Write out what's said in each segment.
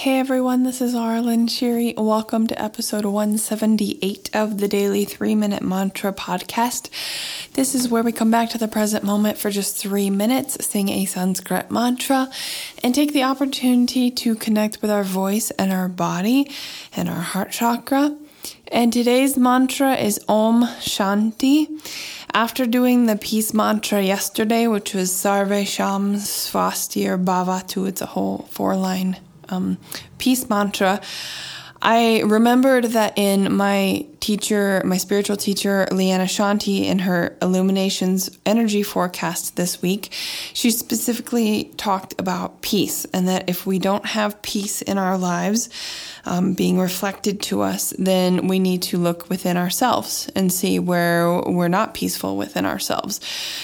Hey everyone, this is Aaralyn Shiri. Welcome to episode 178 of the Daily 3 Minute Mantra podcast. This is where we come back to the present moment for just three minutes, sing a Sanskrit mantra, and take the opportunity to connect with our voice and our body and our heart chakra. And today's mantra is Om Shanti. After doing the peace mantra yesterday, which was Sarvesham Svastir Bhavatu, it's a whole four line um, peace mantra, I remembered that in my teacher, my spiritual teacher, Leanna Shanti, in her Illuminations energy forecast this week, she specifically talked about peace and that if we don't have peace in our lives um, being reflected to us, then we need to look within ourselves and see where we're not peaceful within ourselves.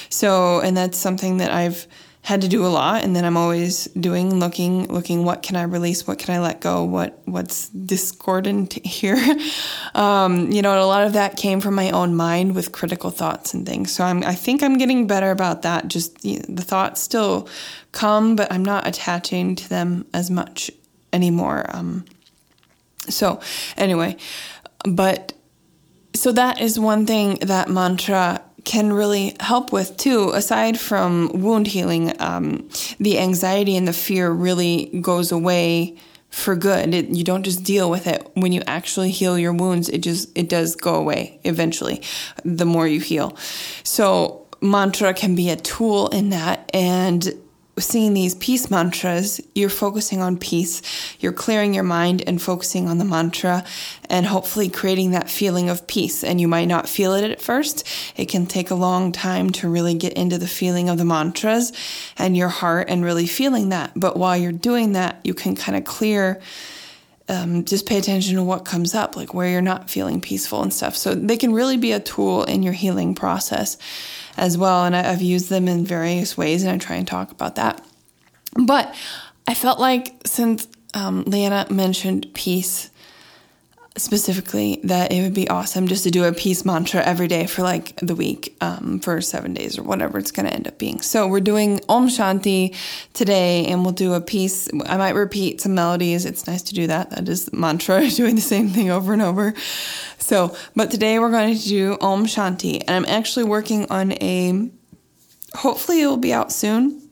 So, and that's something that I've had to do a lot and then i'm always doing looking looking what can i release? What can i let go? What what's discordant here? Um, you know a lot of that came from my own mind with critical thoughts and things. So i'm i think i'm getting better about that. Just the, the thoughts still come but i'm not attaching to them as much anymore. Um, so anyway but so that is one thing that mantra can really help with too. Aside from wound healing, um, the anxiety and the fear really goes away for good. It, you don't just deal with it when you actually heal your wounds. It just it does go away eventually. The more you heal, so mantra can be a tool in that and singing these peace mantras, you're focusing on peace. You're clearing your mind and focusing on the mantra and hopefully creating that feeling of peace. And you might not feel it at first. It can take a long time to really get into the feeling of the mantras and your heart and really feeling that. But while you're doing that, you can kind of clear. Um, just pay attention to what comes up, like where you're not feeling peaceful and stuff. So they can really be a tool in your healing process as well. And I, have used them in various ways, and I try and talk about that. But I felt like since um, Lana mentioned peace specifically, that it would be awesome just to do a peace mantra every day for like the week um, for seven days or whatever it's going to end up being. So we're doing Om Shanti today, and we'll do a piece. I might repeat some melodies. It's nice to do that. That is mantra, doing the same thing over and over. So, but today we're going to do Om Shanti, and I'm actually working on a, hopefully it will be out soon,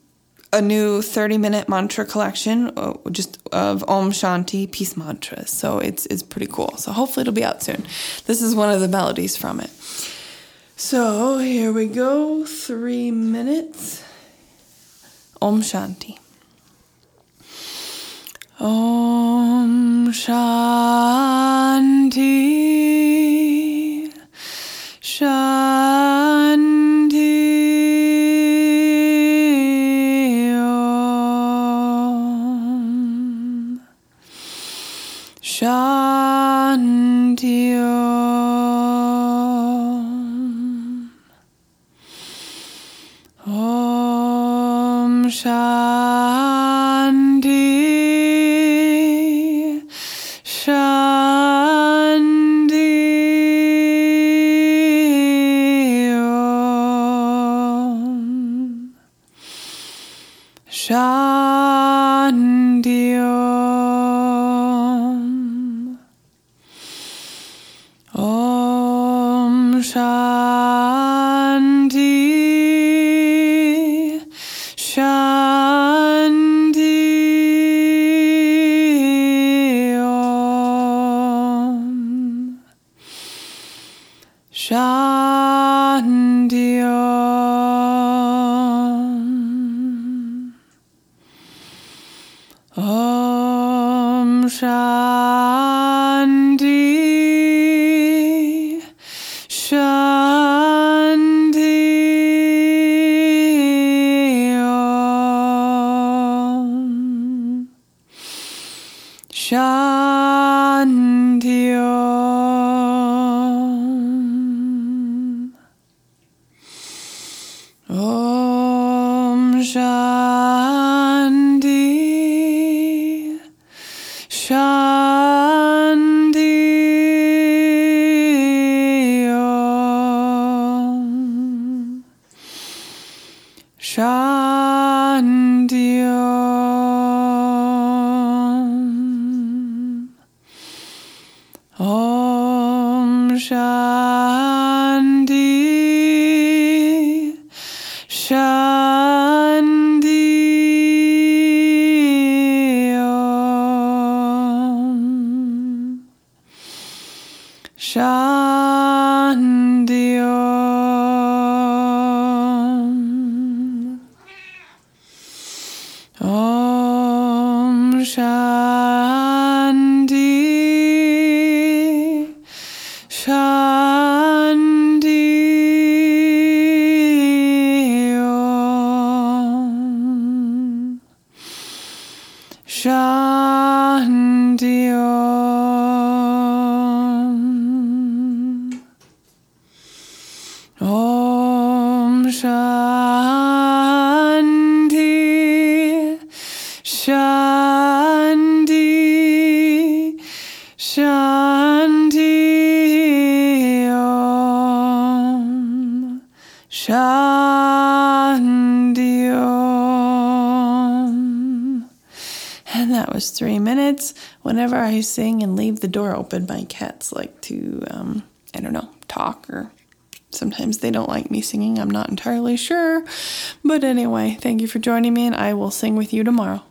a new 30 minute mantra collection uh, just of Om Shanti peace mantras. So it's, it's pretty cool. So hopefully it'll be out soon. This is one of the melodies from it. So here we go, three minutes. Om Shanti. Om Shanti Shanti Om Om. Shanti Shanti Om. Shanti Shanti Om Om Shanti Shanti Om Shanti Om Shanti. Shanti. Om. Shanti. Om. Om Shanti. Shanti Om Om Shanti Shanti Om and that was three minutes. Whenever I sing and leave the door open, my cats like to, um, I don't know, talk or sometimes they don't like me singing. I'm not entirely sure. But anyway, thank you for joining me, and I will sing with you tomorrow.